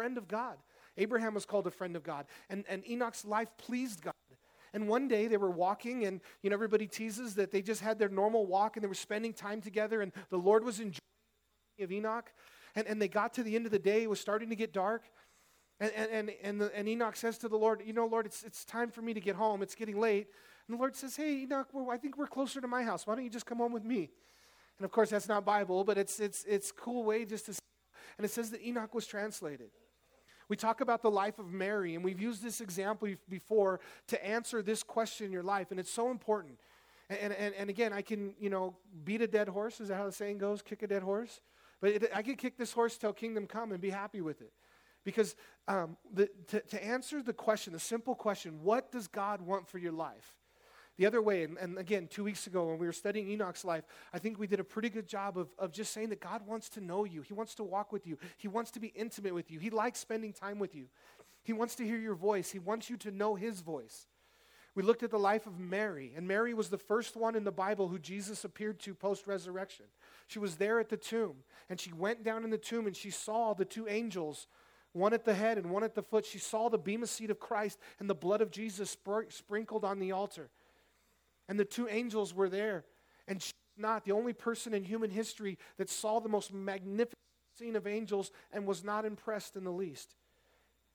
friend of God. Abraham was called a friend of God. And, and Enoch's life pleased God. And one day they were walking, and you know everybody teases that they just had their normal walk and they were spending time together, and the Lord was enjoying of Enoch. And, and they got to the end of the day, it was starting to get dark. And, and, and, the, and Enoch says to the Lord, You know, Lord, it's, it's time for me to get home. It's getting late. And the Lord says, Hey, Enoch, well, I think we're closer to my house. Why don't you just come home with me? And of course, that's not Bible, but it's, it's, it's cool way just to. And it says that Enoch was translated. We talk about the life of Mary, and we've used this example before to answer this question in your life, and it's so important. And, and, and again, I can, you know, beat a dead horse. Is that how the saying goes? Kick a dead horse? But it, I can kick this horse till kingdom come and be happy with it. Because um, the, to, to answer the question, the simple question, what does God want for your life? The other way, and, and, again, two weeks ago when we were studying Enoch's life, I think we did a pretty good job of, of just saying that God wants to know you. He wants to walk with you. He wants to be intimate with you. He likes spending time with you. He wants to hear your voice. He wants you to know His voice. We looked at the life of Mary, and Mary was the first one in the Bible who Jesus appeared to post resurrection. She was there at the tomb, and she went down in the tomb and she saw the two angels, one at the head and one at the foot. She saw the bema seat of Christ and the blood of Jesus spr- sprinkled on the altar. And the two angels were there. And she's not the only person in human history that saw the most magnificent scene of angels and was not impressed in the least.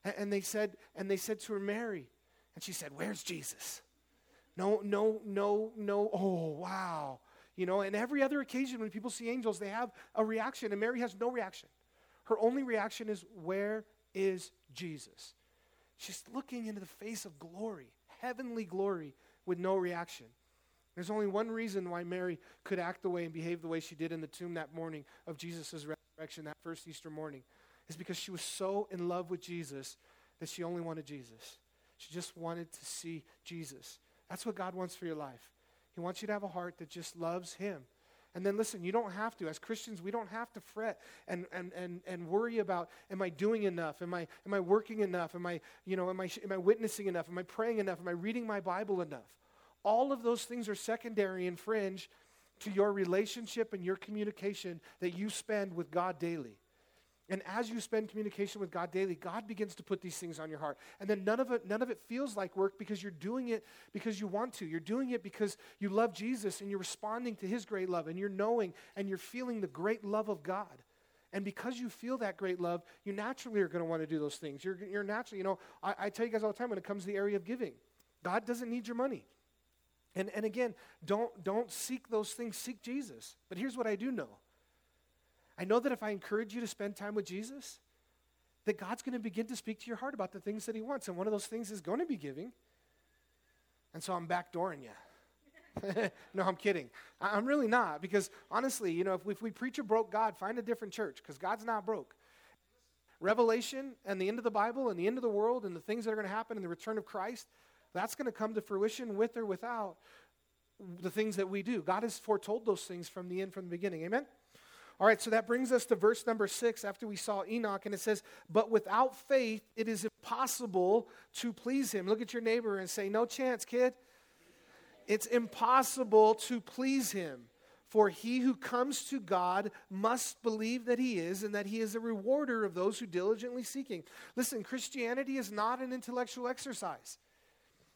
And, and they said, and they said to her, Mary, and she said, Where's Jesus? No, no, no, no. Oh, wow. You know, and every other occasion when people see angels, they have a reaction, and Mary has no reaction. Her only reaction is, Where is Jesus? She's looking into the face of glory, heavenly glory, with no reaction. There's only one reason why Mary could act the way and behave the way she did in the tomb that morning of Jesus' resurrection, that first Easter morning, is because she was so in love with Jesus that she only wanted Jesus. She just wanted to see Jesus. That's what God wants for your life. He wants you to have a heart that just loves Him. And then listen, you don't have to. As Christians, we don't have to fret and, and, and, and worry about am I doing enough? Am I, am I working enough? Am I, you know, am I, am I witnessing enough? Am I praying enough? Am I reading my Bible enough? All of those things are secondary and fringe to your relationship and your communication that you spend with God daily. And as you spend communication with God daily, God begins to put these things on your heart. And then none of it, none of it feels like work because you're doing it because you want to. You're doing it because you love Jesus and you're responding to his great love and you're knowing and you're feeling the great love of God. And because you feel that great love, you naturally are going to want to do those things. You're, you're naturally, you know, I, I tell you guys all the time when it comes to the area of giving, God doesn't need your money. And, and again, don't, don't seek those things, seek Jesus. But here's what I do know I know that if I encourage you to spend time with Jesus, that God's going to begin to speak to your heart about the things that He wants. And one of those things is going to be giving. And so I'm backdooring you. no, I'm kidding. I'm really not, because honestly, you know, if we, if we preach a broke God, find a different church, because God's not broke. Revelation and the end of the Bible and the end of the world and the things that are going to happen in the return of Christ, that's going to come to fruition with or without the things that we do. God has foretold those things from the end, from the beginning. Amen? All right, so that brings us to verse number six after we saw Enoch, and it says, But without faith, it is impossible to please him. Look at your neighbor and say, No chance, kid. It's impossible to please him. For he who comes to God must believe that he is and that he is a rewarder of those who diligently seek him. Listen, Christianity is not an intellectual exercise.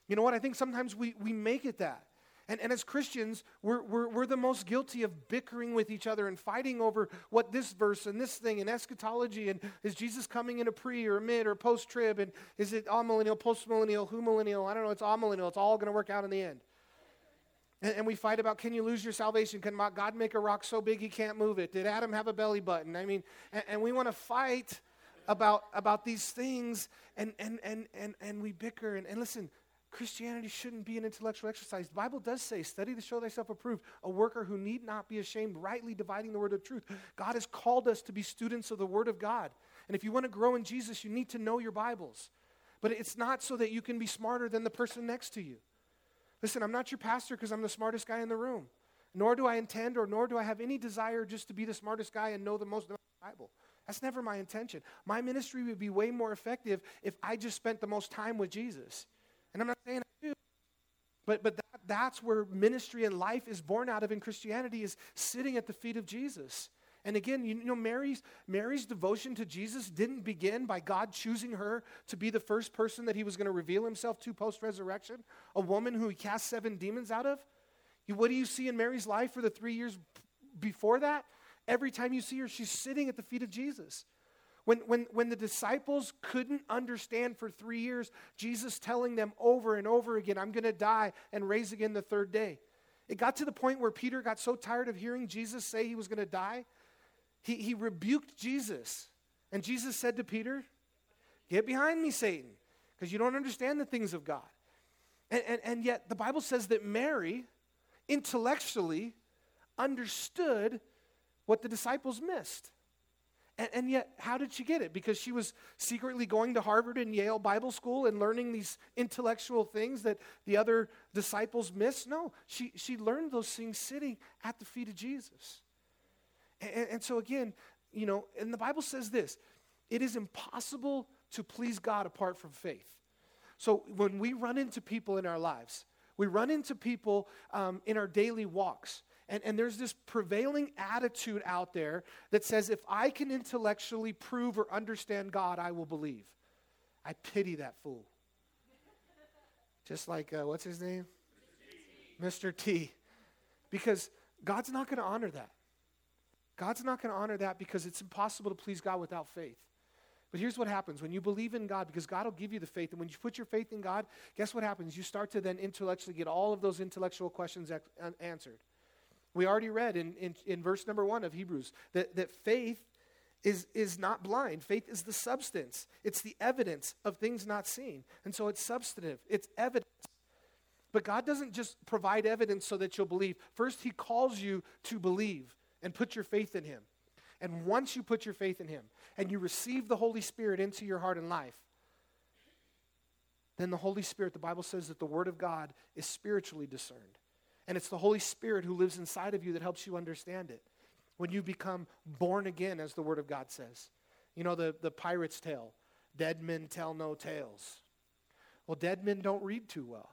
You know what? I think sometimes we, we make it that. And, and as Christians, we're, we're, we're the most guilty of bickering with each other and fighting over what this verse and this thing and eschatology and is Jesus coming in a pre or a mid or post trib and is it all millennial, post millennial, who millennial? I don't know. It's all millennial. It's all going to work out in the end. And, and, we fight about can you lose your salvation? Can God make a rock so big he can't move it? Did Adam have a belly button? I mean, and, and we want to fight about, about these things and, and, and, and, and we bicker. And, and listen, Christianity shouldn't be an intellectual exercise. The Bible does say, study to show thyself approved, a worker who need not be ashamed, rightly dividing the word of truth. God has called us to be students of the word of God. And if you want to grow in Jesus, you need to know your Bibles. But it's not so that you can be smarter than the person next to you. Listen, I'm not your pastor because I'm the smartest guy in the room. Nor do I intend or nor do I have any desire just to be the smartest guy and know the most about the Bible. That's never my intention. My ministry would be way more effective if I just spent the most time with Jesus. And I'm not saying I do. But, but that, that's where ministry and life is born out of in Christianity is sitting at the feet of Jesus And again, you know, Mary's, Mary's devotion to Jesus didn't begin by God choosing her to be the first person that he was going to reveal himself to post resurrection, a woman who he cast seven demons out of. What do you see in Mary's life for the three years before that? Every time you see her, she's sitting at the feet of Jesus. When, when, when the disciples couldn't understand for three years, Jesus telling them over and over again, I'm going to die and raise again the third day. It got to the point where Peter got so tired of hearing Jesus say he was going to die, he, he rebuked Jesus. And Jesus said to Peter, Get behind me, Satan, because you don't understand the things of God. And, and, and yet, the Bible says that Mary intellectually understood what the disciples missed. And, and, yet, how did she get it? Because she was secretly going to Harvard and Yale Bible School and learning these intellectual things that the other disciples missed? No, she, she learned those things sitting at the feet of Jesus. And, and so, again, you know, and the Bible says this it is impossible to please God apart from faith. So, when we run into people in our lives, we run into people um, in our daily walks and, and there's this prevailing attitude out there that says, if I can intellectually prove or understand God, I will believe. I pity that fool. Just like, uh, what's his name? Mr. T. Because God's not going to honor that. God's not going to honor that because it's impossible to please God without faith. But here's what happens when you believe in God, because God will give you the faith. And when you put your faith in God, guess what happens? You start to then intellectually get all of those intellectual questions answered. We already read in, in, in verse number one of Hebrews that, that faith is, is not blind. Faith is the substance, it's the evidence of things not seen. And so it's substantive, it's evidence. But God doesn't just provide evidence so that you'll believe. First, He calls you to believe and put your faith in Him. And once you put your faith in Him and you receive the Holy Spirit into your heart and life, then the Holy Spirit, the Bible says that the Word of God is spiritually discerned. And it's the Holy Spirit who lives inside of you that helps you understand it. When you become born again, as the Word of God says. You know, the, the pirate's tale dead men tell no tales. Well, dead men don't read too well.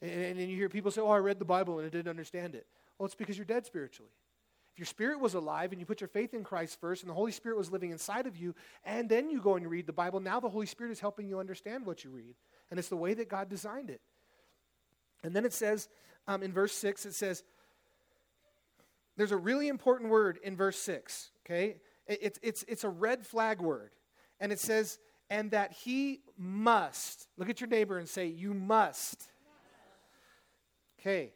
And, and, and you hear people say, Oh, I read the Bible and I didn't understand it. Well, it's because you're dead spiritually. If your spirit was alive and you put your faith in Christ first and the Holy Spirit was living inside of you, and then you go and read the Bible, now the Holy Spirit is helping you understand what you read. And it's the way that God designed it. And then it says um, in verse 6, it says, there's a really important word in verse 6, okay? It's, it's, it's a red flag word. And it says, and that he must. Look at your neighbor and say, you must. Okay.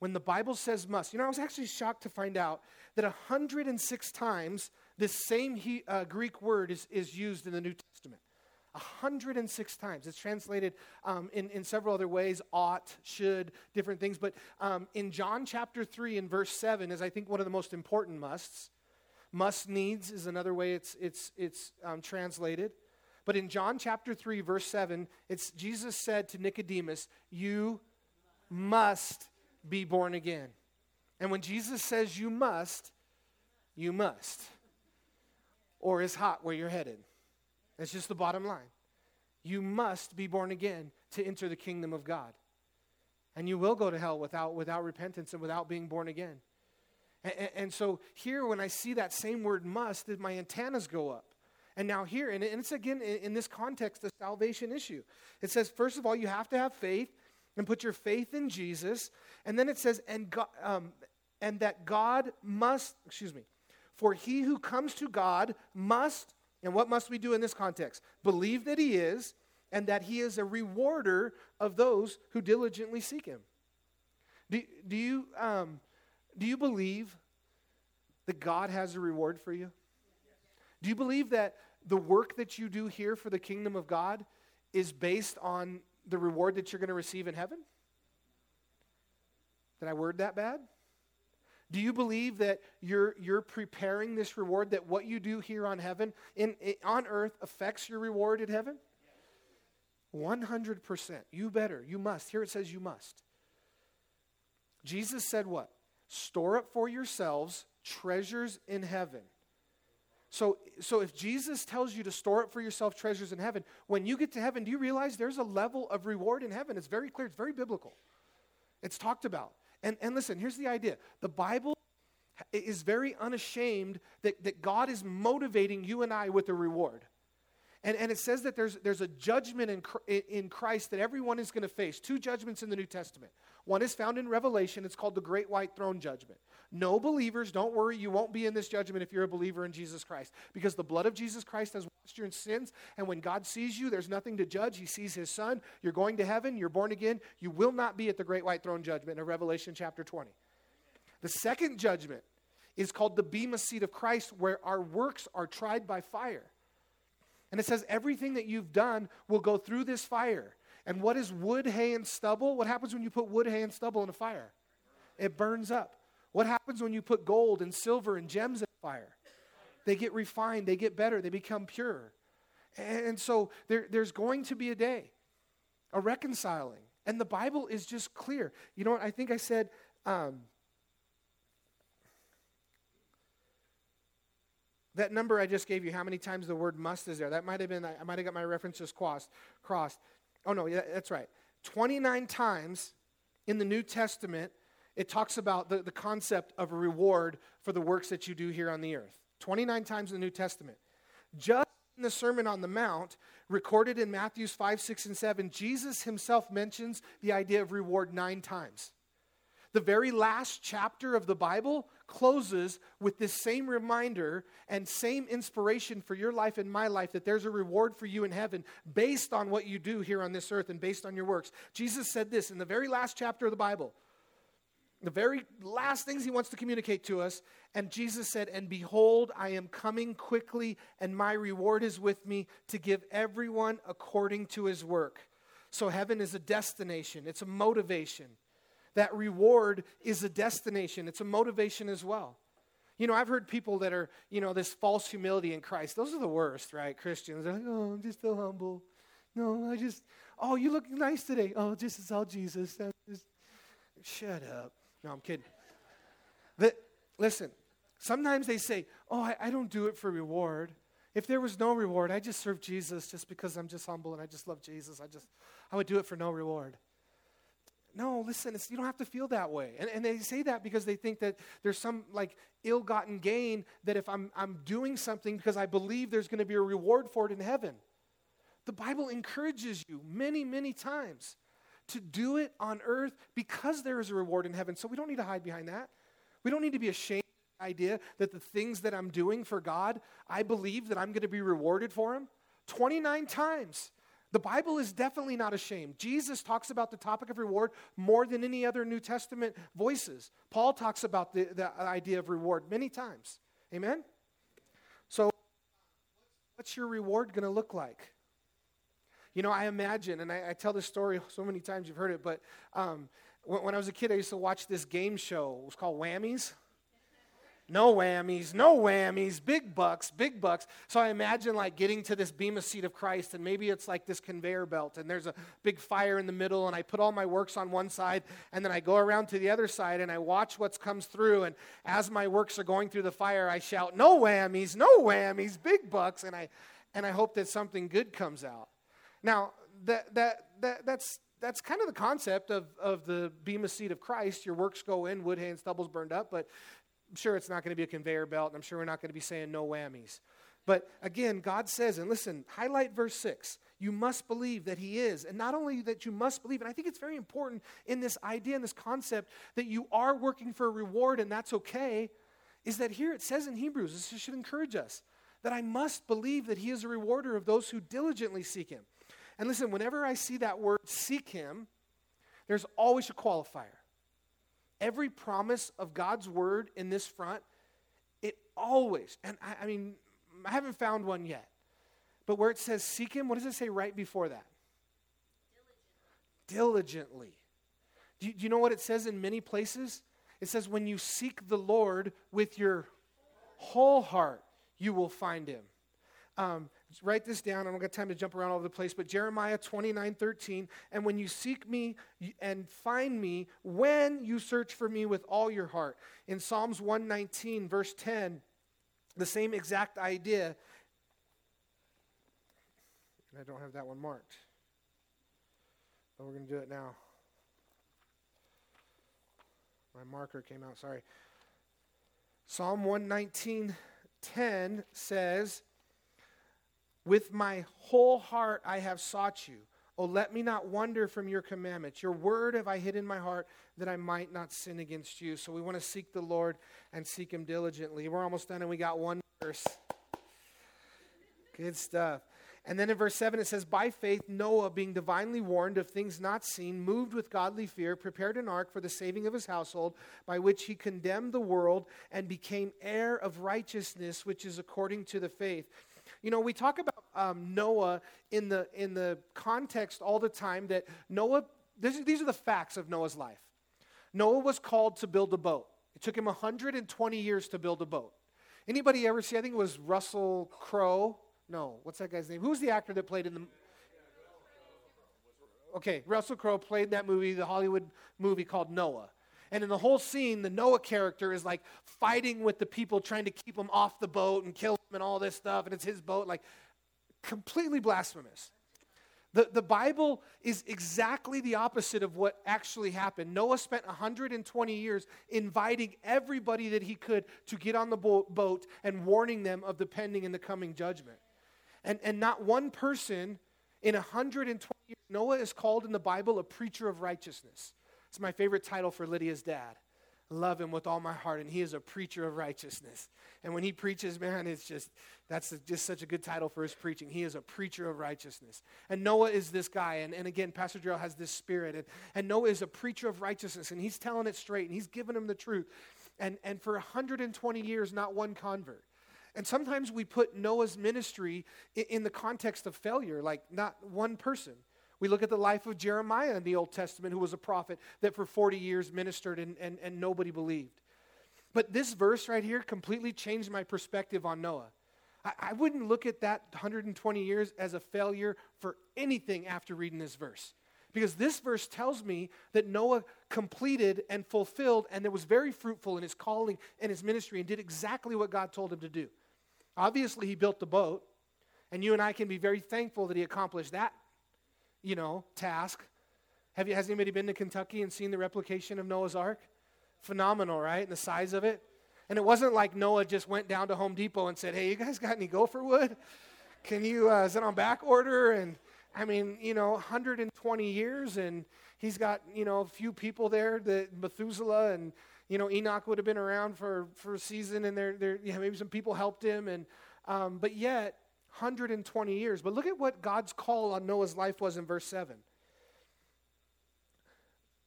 When the Bible says must, you know, I was actually shocked to find out that 106 times this same he, uh, Greek word is, is used in the New Testament. 106 times. It's translated um, in, in several other ways ought, should, different things. But um, in John chapter 3 and verse 7 is, I think, one of the most important musts. Must needs is another way it's, it's, it's um, translated. But in John chapter 3, verse 7, it's Jesus said to Nicodemus, You must be born again. And when Jesus says you must, you must. Or is hot where you're headed. That's just the bottom line. You must be born again to enter the kingdom of God. And you will go to hell without, without repentance and without being born again. And, and, so here, when I see that same word must, my antennas go up. And now here, and it's again in, in this context, the salvation issue. It says, first of all, you have to have faith and put your faith in Jesus. And then it says, and, God, um, and that God must, excuse me, for he who comes to God must and what must we do in this context? Believe that He is, and that He is a rewarder of those who diligently seek Him. Do, do, you, um, do you believe that God has a reward for you? Do you believe that the work that you do here for the kingdom of God is based on the reward that you're going to receive in heaven? Did I word that bad? Do you believe that you're, you're preparing this reward, that what you do here on heaven, in, in on earth, affects your reward in heaven? 100%. You better. You must. Here it says you must. Jesus said what? Store up for yourselves treasures in heaven. So, so if Jesus tells you to store up for yourself treasures in heaven, when you get to heaven, do you realize there's a level of reward in heaven? It's very clear, it's very biblical. It's talked about. And, and listen, here's the idea the Bible is very unashamed that, that God is motivating you and I with a reward. And, and it says that there's, there's a judgment in, in Christ that everyone is going to face. Two judgments in the New Testament. One is found in Revelation. It's called the Great White Throne Judgment. No believers, don't worry, you won't be in this judgment if you're a believer in Jesus Christ. Because the blood of Jesus Christ has your sins. And when God sees you, there's nothing to judge. He sees his son. You're going to heaven. You're born again. You will not be at the Great White Throne Judgment in Revelation chapter 20. The second judgment is called the Bema Seat of Christ, where our works are tried by fire. And it says everything that you've done will go through this fire. And what is wood, hay, and stubble? What happens when you put wood, hay, and stubble in a fire? It burns up. What happens when you put gold and silver and gems in a fire? They get refined, they get better, they become pure. And so there, there's going to be a day, a reconciling. And the Bible is just clear. You know what? I think I said, um, That number I just gave you, how many times the word must is there? That might have been, I might have got my references crossed. crossed. Oh, no, yeah, that's right. 29 times in the New Testament, it talks about the, the concept of a reward for the works that you do here on the earth. 29 times in the New Testament. Just in the Sermon on the Mount, recorded in Matthews 5, 6, and 7, Jesus himself mentions the idea of reward nine times. The very last chapter of the Bible closes with this same reminder and same inspiration for your life and my life that there's a reward for you in heaven based on what you do here on this earth and based on your works. Jesus said this in the very last chapter of the Bible. The very last things he wants to communicate to us. And Jesus said, And behold, I am coming quickly, and my reward is with me to give everyone according to his work. So heaven is a destination, it's a motivation. That reward is a destination, it's a motivation as well. You know, I've heard people that are, you know, this false humility in Christ. Those are the worst, right? Christians. They're like, oh, I'm just so humble. No, I just, oh, you look nice today. Oh, just it's all Jesus. Just, shut up. No, I'm kidding. But listen, sometimes they say, oh, I, I don't do it for reward. If there was no reward, I just serve Jesus just because I'm just humble and I just love Jesus. I just, I would do it for no reward. No, listen, you don't have to feel that way. And, and they say that because they think that there's some like ill gotten gain that if I'm, I'm doing something because I believe there's going to be a reward for it in heaven. The Bible encourages you many, many times to do it on earth because there is a reward in heaven. So we don't need to hide behind that. We don't need to be ashamed of the idea that the things that I'm doing for God, I believe that I'm going to be rewarded for them. 29 times the Bible is definitely not ashamed. Jesus talks about the topic of reward more than any other New Testament voices. Paul talks about the, the idea of reward many times. Amen? So, what's your reward going to look like? You know, I imagine, and I, I, tell this story so many times you've heard it, but um, when, when I was a kid, I used to watch this game show. It was called Whammies. No whammies, no whammies, big bucks, big bucks. So I imagine like getting to this Bema seat of Christ, and maybe it's like this conveyor belt, and there's a big fire in the middle, and I put all my works on one side, and then I go around to the other side, and I watch what comes through, and as my works are going through the fire, I shout, "No whammies, no whammies, big bucks," and I and I hope that something good comes out. Now that that that that's that's kind of the concept of, of the Bema seat of Christ. Your works go in, wood, hay, and stubble's burned up, but I'm sure it's not going to be a conveyor belt, and I'm sure we're not going to be saying no whammies. But again, God says, and listen, highlight verse 6. You must believe that He is. And not only that you must believe, and I think it's very important in this idea and this concept that you are working for a reward and that's okay, is that here it says in Hebrews, this should encourage us, that I must believe that He is a rewarder of those who diligently seek Him. And listen, whenever I see that word seek Him, there's always a qualifier every promise of God's word in this front, it always, and I, I mean, I haven't found one yet, but where it says seek him, what does it say right before that? Diligently. Do you, do you know what it says in many places? It says, when you seek the Lord with your whole heart, you will find him. Um, write this down. I don't got time to jump around all over the place, but Jeremiah 29 13. And when you seek me and find me, when you search for me with all your heart. In Psalms 119, verse 10, the same exact idea. I don't have that one marked. But we're going to do it now. My marker came out, sorry. Psalm 119:10 says, "With my whole heart I have sought you. Oh, let me not wander from your commandments. Your word have I hid in my heart that I might not sin against you." So we want to seek the Lord and seek him diligently. We're almost done and we got one verse. Good stuff. And then in verse 7, it says, By faith, Noah, being divinely warned of things not seen, moved with godly fear, prepared an ark for the saving of his household, by which he condemned the world and became heir of righteousness, which is according to the faith. You know, we talk about um, Noah in the, in the context all the time that Noah, this, these are the facts of Noah's life. Noah was called to build a boat. It took him 120 years to build a boat. Anybody ever see, I think it was Russell Crowe no, what's that guy's name? Who's the actor that played in the. Okay, Russell Crowe played that movie, the Hollywood movie called Noah. And in the whole scene, the Noah character is like fighting with the people trying to keep him off the boat and kill him and all this stuff. And it's his boat, like completely blasphemous. The, the Bible is exactly the opposite of what actually happened. Noah spent 120 years inviting everybody that he could to get on the boat and warning them of the pending and the coming judgment. And, and not one person in 120 years, Noah is called in the Bible a preacher of righteousness. It's my favorite title for Lydia's dad. Love him with all my heart, and he is a preacher of righteousness. And when he preaches, man, it's just, that's just such a good title for his preaching. He is a preacher of righteousness. And Noah is this guy. And, and again, Pastor Darrell has this spirit. And, and Noah is a preacher of righteousness, and he's telling it straight, and he's giving him the truth. And, and for 120 years, not one convert. And sometimes we put Noah's ministry in the context of failure, like not one person. We look at the life of Jeremiah in the Old Testament, who was a prophet that for 40 years ministered and, and, and nobody believed. But this verse right here completely changed my perspective on Noah. I, I wouldn't look at that 120 years as a failure for anything after reading this verse. Because this verse tells me that Noah completed and fulfilled and that was very fruitful in his calling and his ministry and did exactly what God told him to do. Obviously, he built the boat, and you and I can be very thankful that he accomplished that, you know, task. Have you, has anybody been to Kentucky and seen the replication of Noah's Ark? Phenomenal, right? And the size of it. And it wasn't like Noah just went down to Home Depot and said, "Hey, you guys got any gopher wood? Can you uh, is it on back order?" And I mean, you know, 120 years, and he's got you know a few people there that Methuselah and you know, Enoch would have been around for, for a season and there, there, yeah, maybe some people helped him. And, um, but yet, 120 years. But look at what God's call on Noah's life was in verse 7.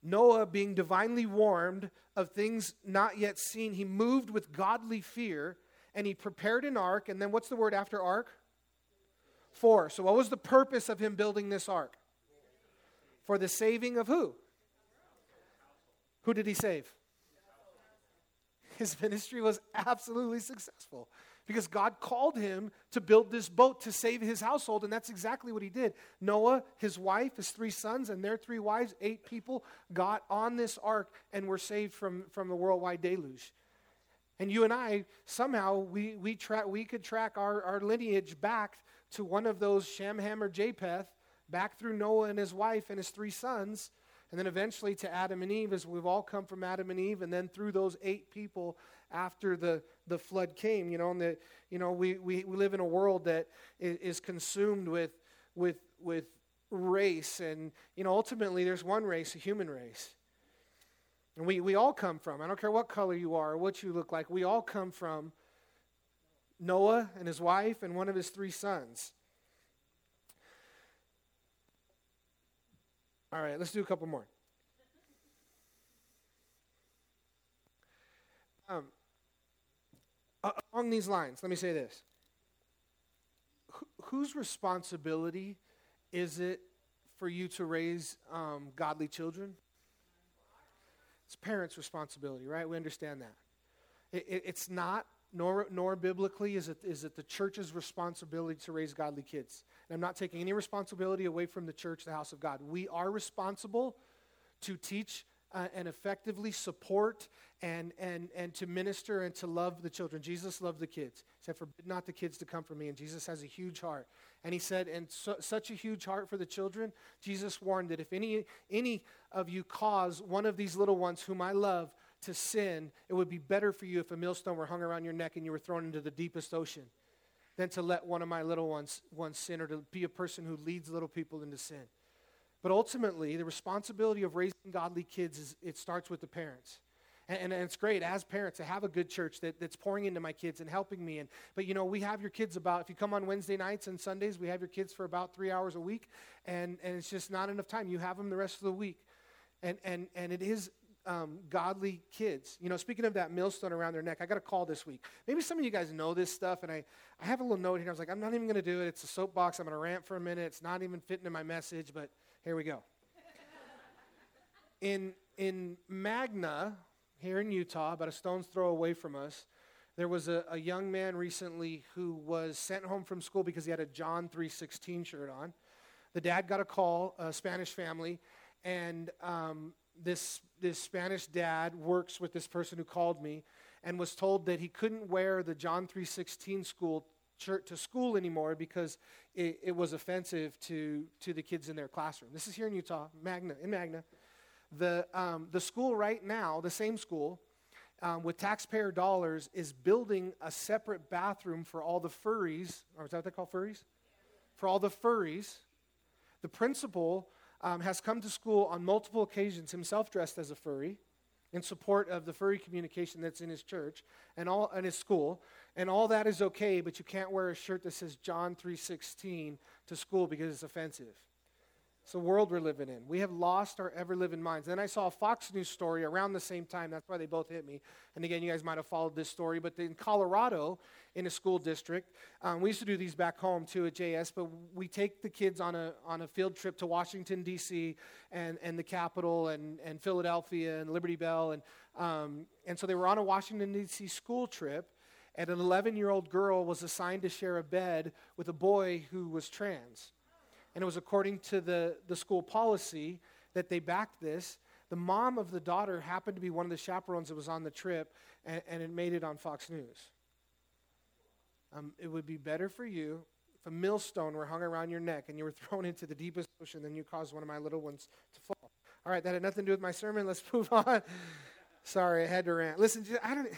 Noah, being divinely warned of things not yet seen, he moved with godly fear and he prepared an ark. And then what's the word after ark? For. So, what was the purpose of him building this ark? For the saving of who? Who did he save? his ministry was absolutely successful because God called him to build this boat to save his household, and that's exactly what he did. Noah, his wife, his three sons, and their three wives, eight people, got on this ark and were saved from, from the worldwide deluge. And you and I, somehow, we, we, tra- we could track our, our lineage back to one of those Shem, Ham, or Japheth, back through Noah and his wife and his three sons, and then eventually to Adam and Eve, as we've all come from Adam and Eve, and then through those eight people after the, the flood came. You know, and the, you know we, we, we live in a world that is consumed with, with, with race, and you know, ultimately there's one race, a human race. And we, we all come from, I don't care what color you are or what you look like, we all come from Noah and his wife and one of his three sons. All right, let's do a couple more. Um, along these lines, let me say this. Wh- whose responsibility is it for you to raise um, godly children? It's parents' responsibility, right? We understand that. It, it, it's not, nor, nor biblically is it, is it the church's responsibility to raise godly kids. And I'm not taking any responsibility away from the church, the house of God. We are responsible to teach uh, and effectively support and, and, and to minister and to love the children. Jesus loved the kids. He said, Forbid not the kids to come from me. And Jesus has a huge heart. And he said, and such a huge heart for the children, Jesus warned that if any, any of you cause one of these little ones whom I love to sin, it would be better for you if a millstone were hung around your neck and you were thrown into the deepest ocean than to let one of my little ones, ones sin or to be a person who leads little people into sin. But ultimately, the responsibility of raising godly kids is it starts with the parents. And, and, it's great as parents to have a good church that, that's pouring into my kids and helping me. And, but you know, we have your kids about, if you come on Wednesday nights and Sundays, we have your kids for about three hours a week. And, and it's just not enough time. You have them the rest of the week. And, and, and it is um, godly kids. You know, speaking of that millstone around their neck, I got a call this week. Maybe some of you guys know this stuff, and I, I have a little note here. I was like, I'm not even going to do it. It's a soapbox. I'm going to rant for a minute. It's not even fitting in my message, but here we go. in, in Magna, here in Utah, about a stone's throw away from us, there was a, a young man recently who was sent home from school because he had a John 3.16 shirt on. The dad got a call, a Spanish family, and um, this, this Spanish dad works with this person who called me and was told that he couldn't wear the John 3.16 school church to school anymore because it, it, was offensive to, to the kids in their classroom. This is here in Utah, Magna, in Magna. The, um, the school right now, the same school, um, with taxpayer dollars, is building a separate bathroom for all the furries. Or is that what they call furries? For all the furries. The principal um, has come to school on multiple occasions, himself dressed as a furry, in support of the furry communication that's in his church and all in his school. And all that is okay, but you can't wear a shirt that says John 3:16 to school because it's offensive. It's the world we're living in. We have lost our ever living minds. Then I saw a Fox News story around the same time. That's why they both hit me. And again, you guys might have followed this story. But in Colorado, in a school district, um, we used to do these back home too at JS, but we take the kids on a, on a field trip to Washington, D.C., and, and the Capitol, and, and Philadelphia, and Liberty Bell. And, um, and so they were on a Washington, D.C. school trip. And an 11 year old girl was assigned to share a bed with a boy who was trans and it was according to the, the school policy that they backed this. The mom of the daughter happened to be one of the chaperones that was on the trip, and, and it made it on Fox News. Um, it would be better for you if a millstone were hung around your neck and you were thrown into the deepest ocean than you caused one of my little ones to fall. All right, that had nothing to do with my sermon. Let's move on. Sorry, I had to rant. Listen, I don't.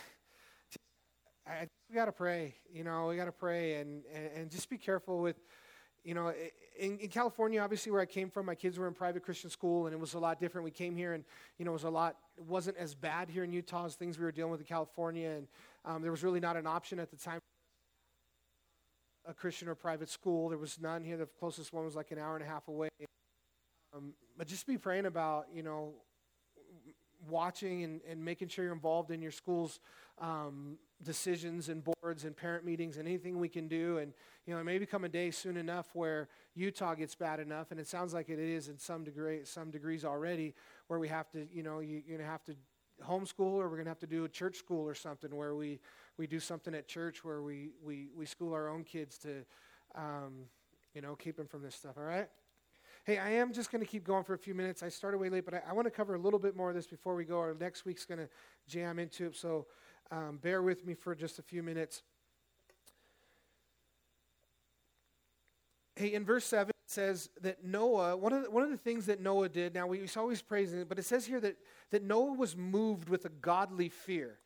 I, we got to pray. You know, we got to pray and, and, and just be careful with you know, in, in, California, obviously where I came from, my kids were in private Christian school, and it was a lot different. We came here, and you know, it was a lot. It wasn't as bad here in Utah as things we were dealing with in California, and um, there was really not an option at the time. A Christian or private school, there was none here. The closest one was like an hour and a half away. Um, but just be praying about, you know, watching and, and making sure you're involved in your school's um, decisions and boards and parent meetings and anything we can do. And, you know, it may become a day soon enough where Utah gets bad enough, and it sounds like it is in some degree, some degrees already, where we have to, you know, you, you're going to have to homeschool or we're going to have to do a church school or something where we, we do something at church where we, we, we school our own kids to, um, you know, keep them from this stuff, all right? Hey, I am just going to keep going for a few minutes. I started way late, but I, I want to cover a little bit more of this before we go. Our next week's going to jam into it, so um, bear with me for just a few minutes. Hey, in verse 7, it says that Noah, one of the, one of the things that Noah did, now we always praise it, but it says here that, that Noah was moved with a godly fear.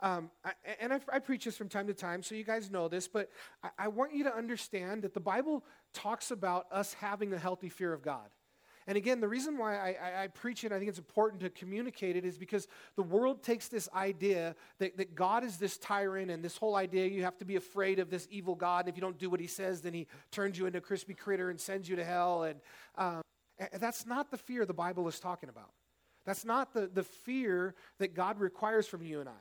Um, I, and I, I, preach this from time to time, so you guys know this, but I, I want you to understand that the Bible talks about us having a healthy fear of God. And again, the reason why I, I, preach it, I think it's important to communicate it, is because the world takes this idea that, that God is this tyrant and this whole idea you have to be afraid of this evil God. And if you don't do what he says, then he turns you into a crispy critter and sends you to hell. And, um, and that's not the fear the Bible is talking about. That's not the, the fear that God requires from you and I.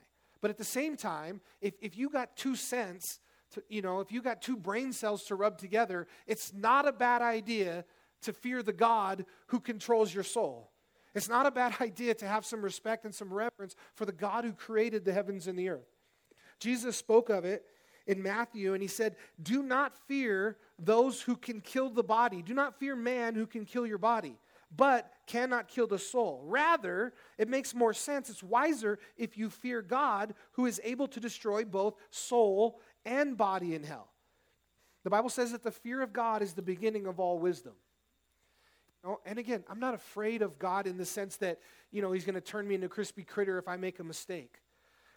But at the same time, if, if you got two cents, to, you know, if you got two brain cells to rub together, it's not a bad idea to fear the God who controls your soul. It's not a bad idea to have some respect and some reverence for the God who created the heavens and the earth. Jesus spoke of it in Matthew, and he said, Do not fear those who can kill the body. Do not fear man who can kill your body, but cannot kill the soul. Rather, it makes more sense, it's wiser if you fear God who is able to destroy both soul and body in hell. The Bible says that the fear of God is the beginning of all wisdom. know? And again, I'm not afraid of God in the sense that, you know, he's going to turn me into a crispy critter if I make a mistake.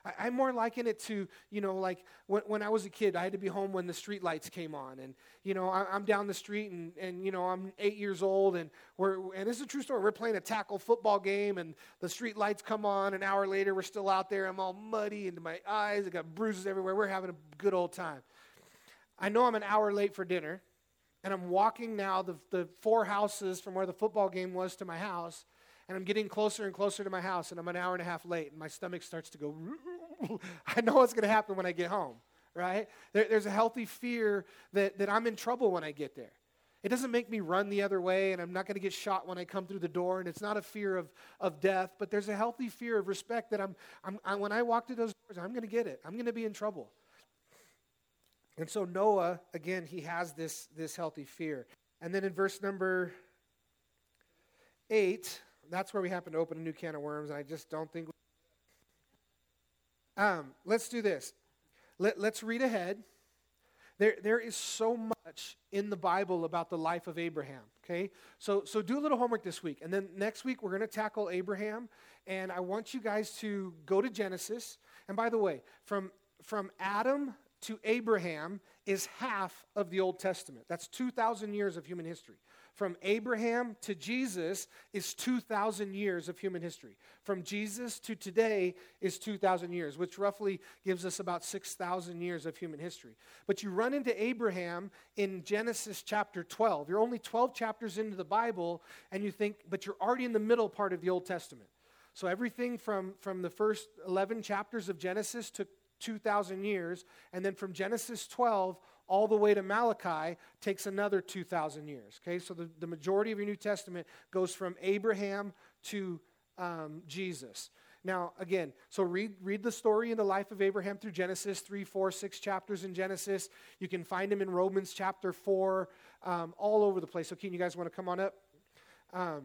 I, I more liken it to, you know, like when, when I was a kid, I had to be home when the street lights came on. And, you know, I, am down the street and, and, you know, I'm eight years old and we're, and this is a true story. We're playing a tackle football game and the street lights come on. An hour later, we're still out there. I'm all muddy into my eyes. I got bruises everywhere. We're having a good old time. I know I'm an hour late for dinner and I'm walking now the, the four houses from where the football game was to my house and I'm getting closer and closer to my house, and I'm an hour and a half late, and my stomach starts to go. I know what's going to happen when I get home, right? There, there's a healthy fear that, that I'm in trouble when I get there. It doesn't make me run the other way, and I'm not going to get shot when I come through the door, and it's not a fear of, of death, but there's a healthy fear of respect that I'm, I'm I, when I walk through those doors, I'm going to get it. I'm going to be in trouble. And so Noah, again, he has this, this healthy fear. And then in verse number 8, that's where we happen to open a new can of worms. and I just don't think. Um, let's do this. Let, let's read ahead. There, there is so much in the Bible about the life of Abraham. Okay, so so do a little homework this week, and then next week we're going to tackle Abraham, and I want you guys to go to Genesis. And by the way, from from Adam to Abraham is half of the Old Testament. That's two thousand years of human history. From Abraham to Jesus is 2,000 years of human history. From Jesus to today is 2,000 years, which roughly gives us about 6,000 years of human history. But you run into Abraham in Genesis chapter 12. You're only 12 chapters into the Bible, and you think, but you're already in the middle part of the Old Testament. So everything from, from the first 11 chapters of Genesis took 2,000 years, and then from Genesis 12 all the way to Malachi takes another 2,000 years. Okay, so the, the majority of your New Testament goes from Abraham to um, Jesus. Now, again, so read, read the story in the life of Abraham through Genesis, three, four, six chapters in Genesis. You can find him in Romans chapter 4, um, all over the place. So, Keen, you guys want to come on up? Um,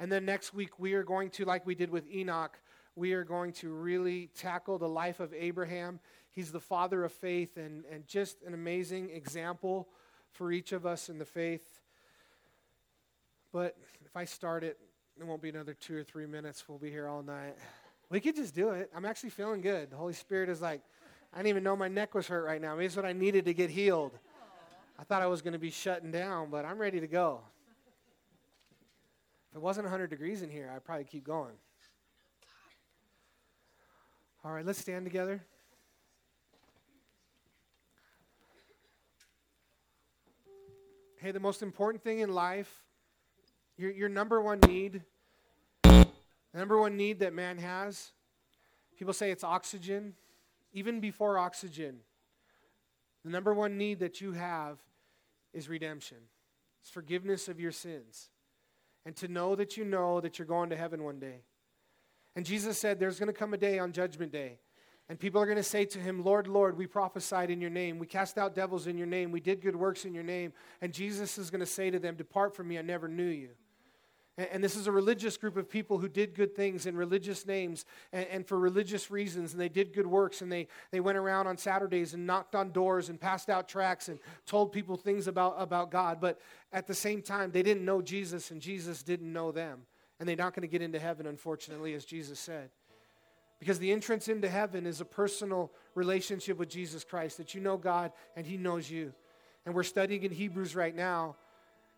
and then next week, we are going to, like we did with Enoch, we are going to really tackle the life of Abraham He's the father of faith and, and just an amazing example for each of us in the faith. But if I start it, it won't be another two or three minutes. We'll be here all night. We could just do it. I'm actually feeling good. The Holy Spirit is like, I didn't even know my neck was hurt right now. Maybe it's what I needed to get healed. I thought I was going to be shutting down, but I'm ready to go. If it wasn't 100 degrees in here, I'd probably keep going. All right, let's stand together. Hey, the most important thing in life, your, your number one need, the number one need that man has, people say it's oxygen. Even before oxygen, the number one need that you have is redemption. It's forgiveness of your sins. And to know that you know that you're going to heaven one day. And Jesus said there's going to come a day on Judgment Day and people are going to say to him, Lord, Lord, we prophesied in your name. We cast out devils in your name. We did good works in your name. And Jesus is going to say to them, Depart from me, I never knew you. And, this is a religious group of people who did good things in religious names and, and, for religious reasons. And they did good works. And they, they went around on Saturdays and knocked on doors and passed out tracts and told people things about, about God. But at the same time, they didn't know Jesus, and Jesus didn't know them. And they're not going to get into heaven, unfortunately, as Jesus said. Because the entrance into heaven is a personal relationship with Jesus Christ, that you know God and He knows you. And we're studying in Hebrews right now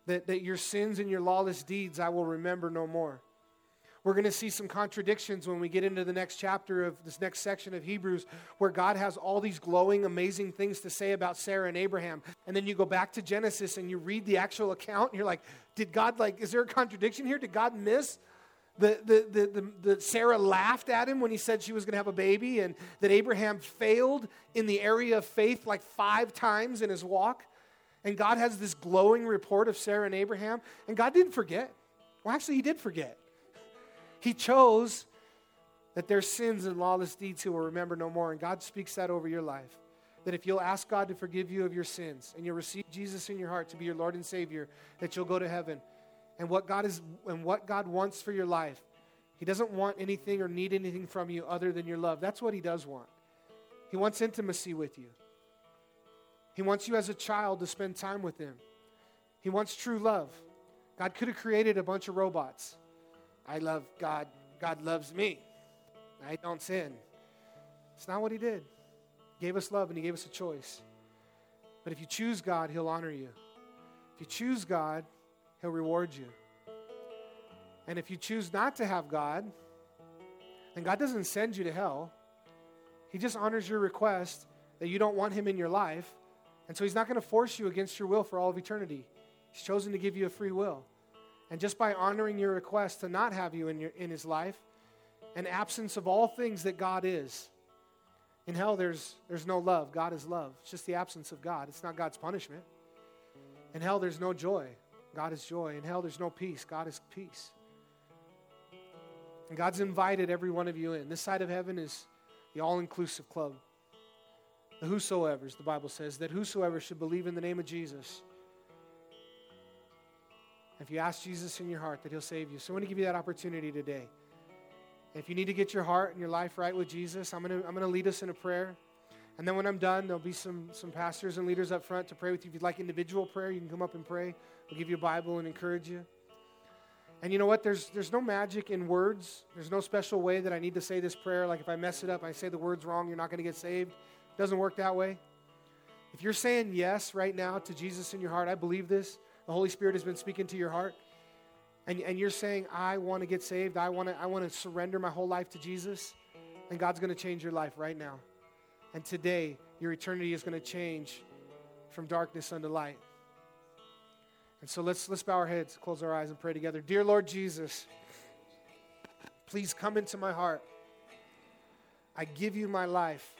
that, that your sins and your lawless deeds I will remember no more. We're going to see some contradictions when we get into the next chapter of this next section of Hebrews, where God has all these glowing, amazing things to say about Sarah and Abraham. And then you go back to Genesis and you read the actual account, and you're like, did God, like, is there a contradiction here? Did God miss the, the, the, the, Sarah laughed at him when he said she was going to have a baby, and that Abraham failed in the area of faith like five times in his walk. And God has this glowing report of Sarah and Abraham, and God didn't forget. Well, actually, He did forget. He chose that their sins and lawless deeds He will remember no more. And God speaks that over your life. That if you'll ask God to forgive you of your sins and you'll receive Jesus in your heart to be your Lord and Savior, that you'll go to heaven and what God is and what God wants for your life. He doesn't want anything or need anything from you other than your love. That's what he does want. He wants intimacy with you. He wants you as a child to spend time with him. He wants true love. God could have created a bunch of robots. I love God. God loves me. I don't sin. It's not what He did. He gave us love and He gave us a choice. But if you choose God, He'll honor you. If you choose God, He'll reward you. And if you choose not to have God, then God doesn't send you to hell. He just honors your request that you don't want Him in your life. And so He's not going to force you against your will for all of eternity. He's chosen to give you a free will. And just by honoring your request to not have you in, your, in His life, an absence of all things that God is. In hell, there's, there's no love. God is love. It's just the absence of God. It's not God's punishment. In hell, there's no joy. God is joy. In hell, there's no peace. God is peace. And God's invited every one of you in. This side of heaven is the all inclusive club. The whosoever's, the Bible says, that whosoever should believe in the name of Jesus. If you ask Jesus in your heart, that he'll save you. So I want to give you that opportunity today. If you need to get your heart and your life right with Jesus, I'm going to, I'm going to lead us in a prayer. And then when I'm done, there'll be some, some pastors and leaders up front to pray with you. If you'd like individual prayer, you can come up and pray. We'll give you a Bible and encourage you. And you know what? There's, there's no magic in words. There's no special way that I need to say this prayer. Like if I mess it up, I say the words wrong, you're not going to get saved. It doesn't work that way. If you're saying yes right now to Jesus in your heart, I believe this. The Holy Spirit has been speaking to your heart. And, and you're saying, I want to get saved. I want to I want to surrender my whole life to Jesus. And God's going to change your life right now. And today, your eternity is going to change from darkness unto light. And so let's, let's bow our heads, close our eyes, and pray together. Dear Lord Jesus, please come into my heart. I give you my life.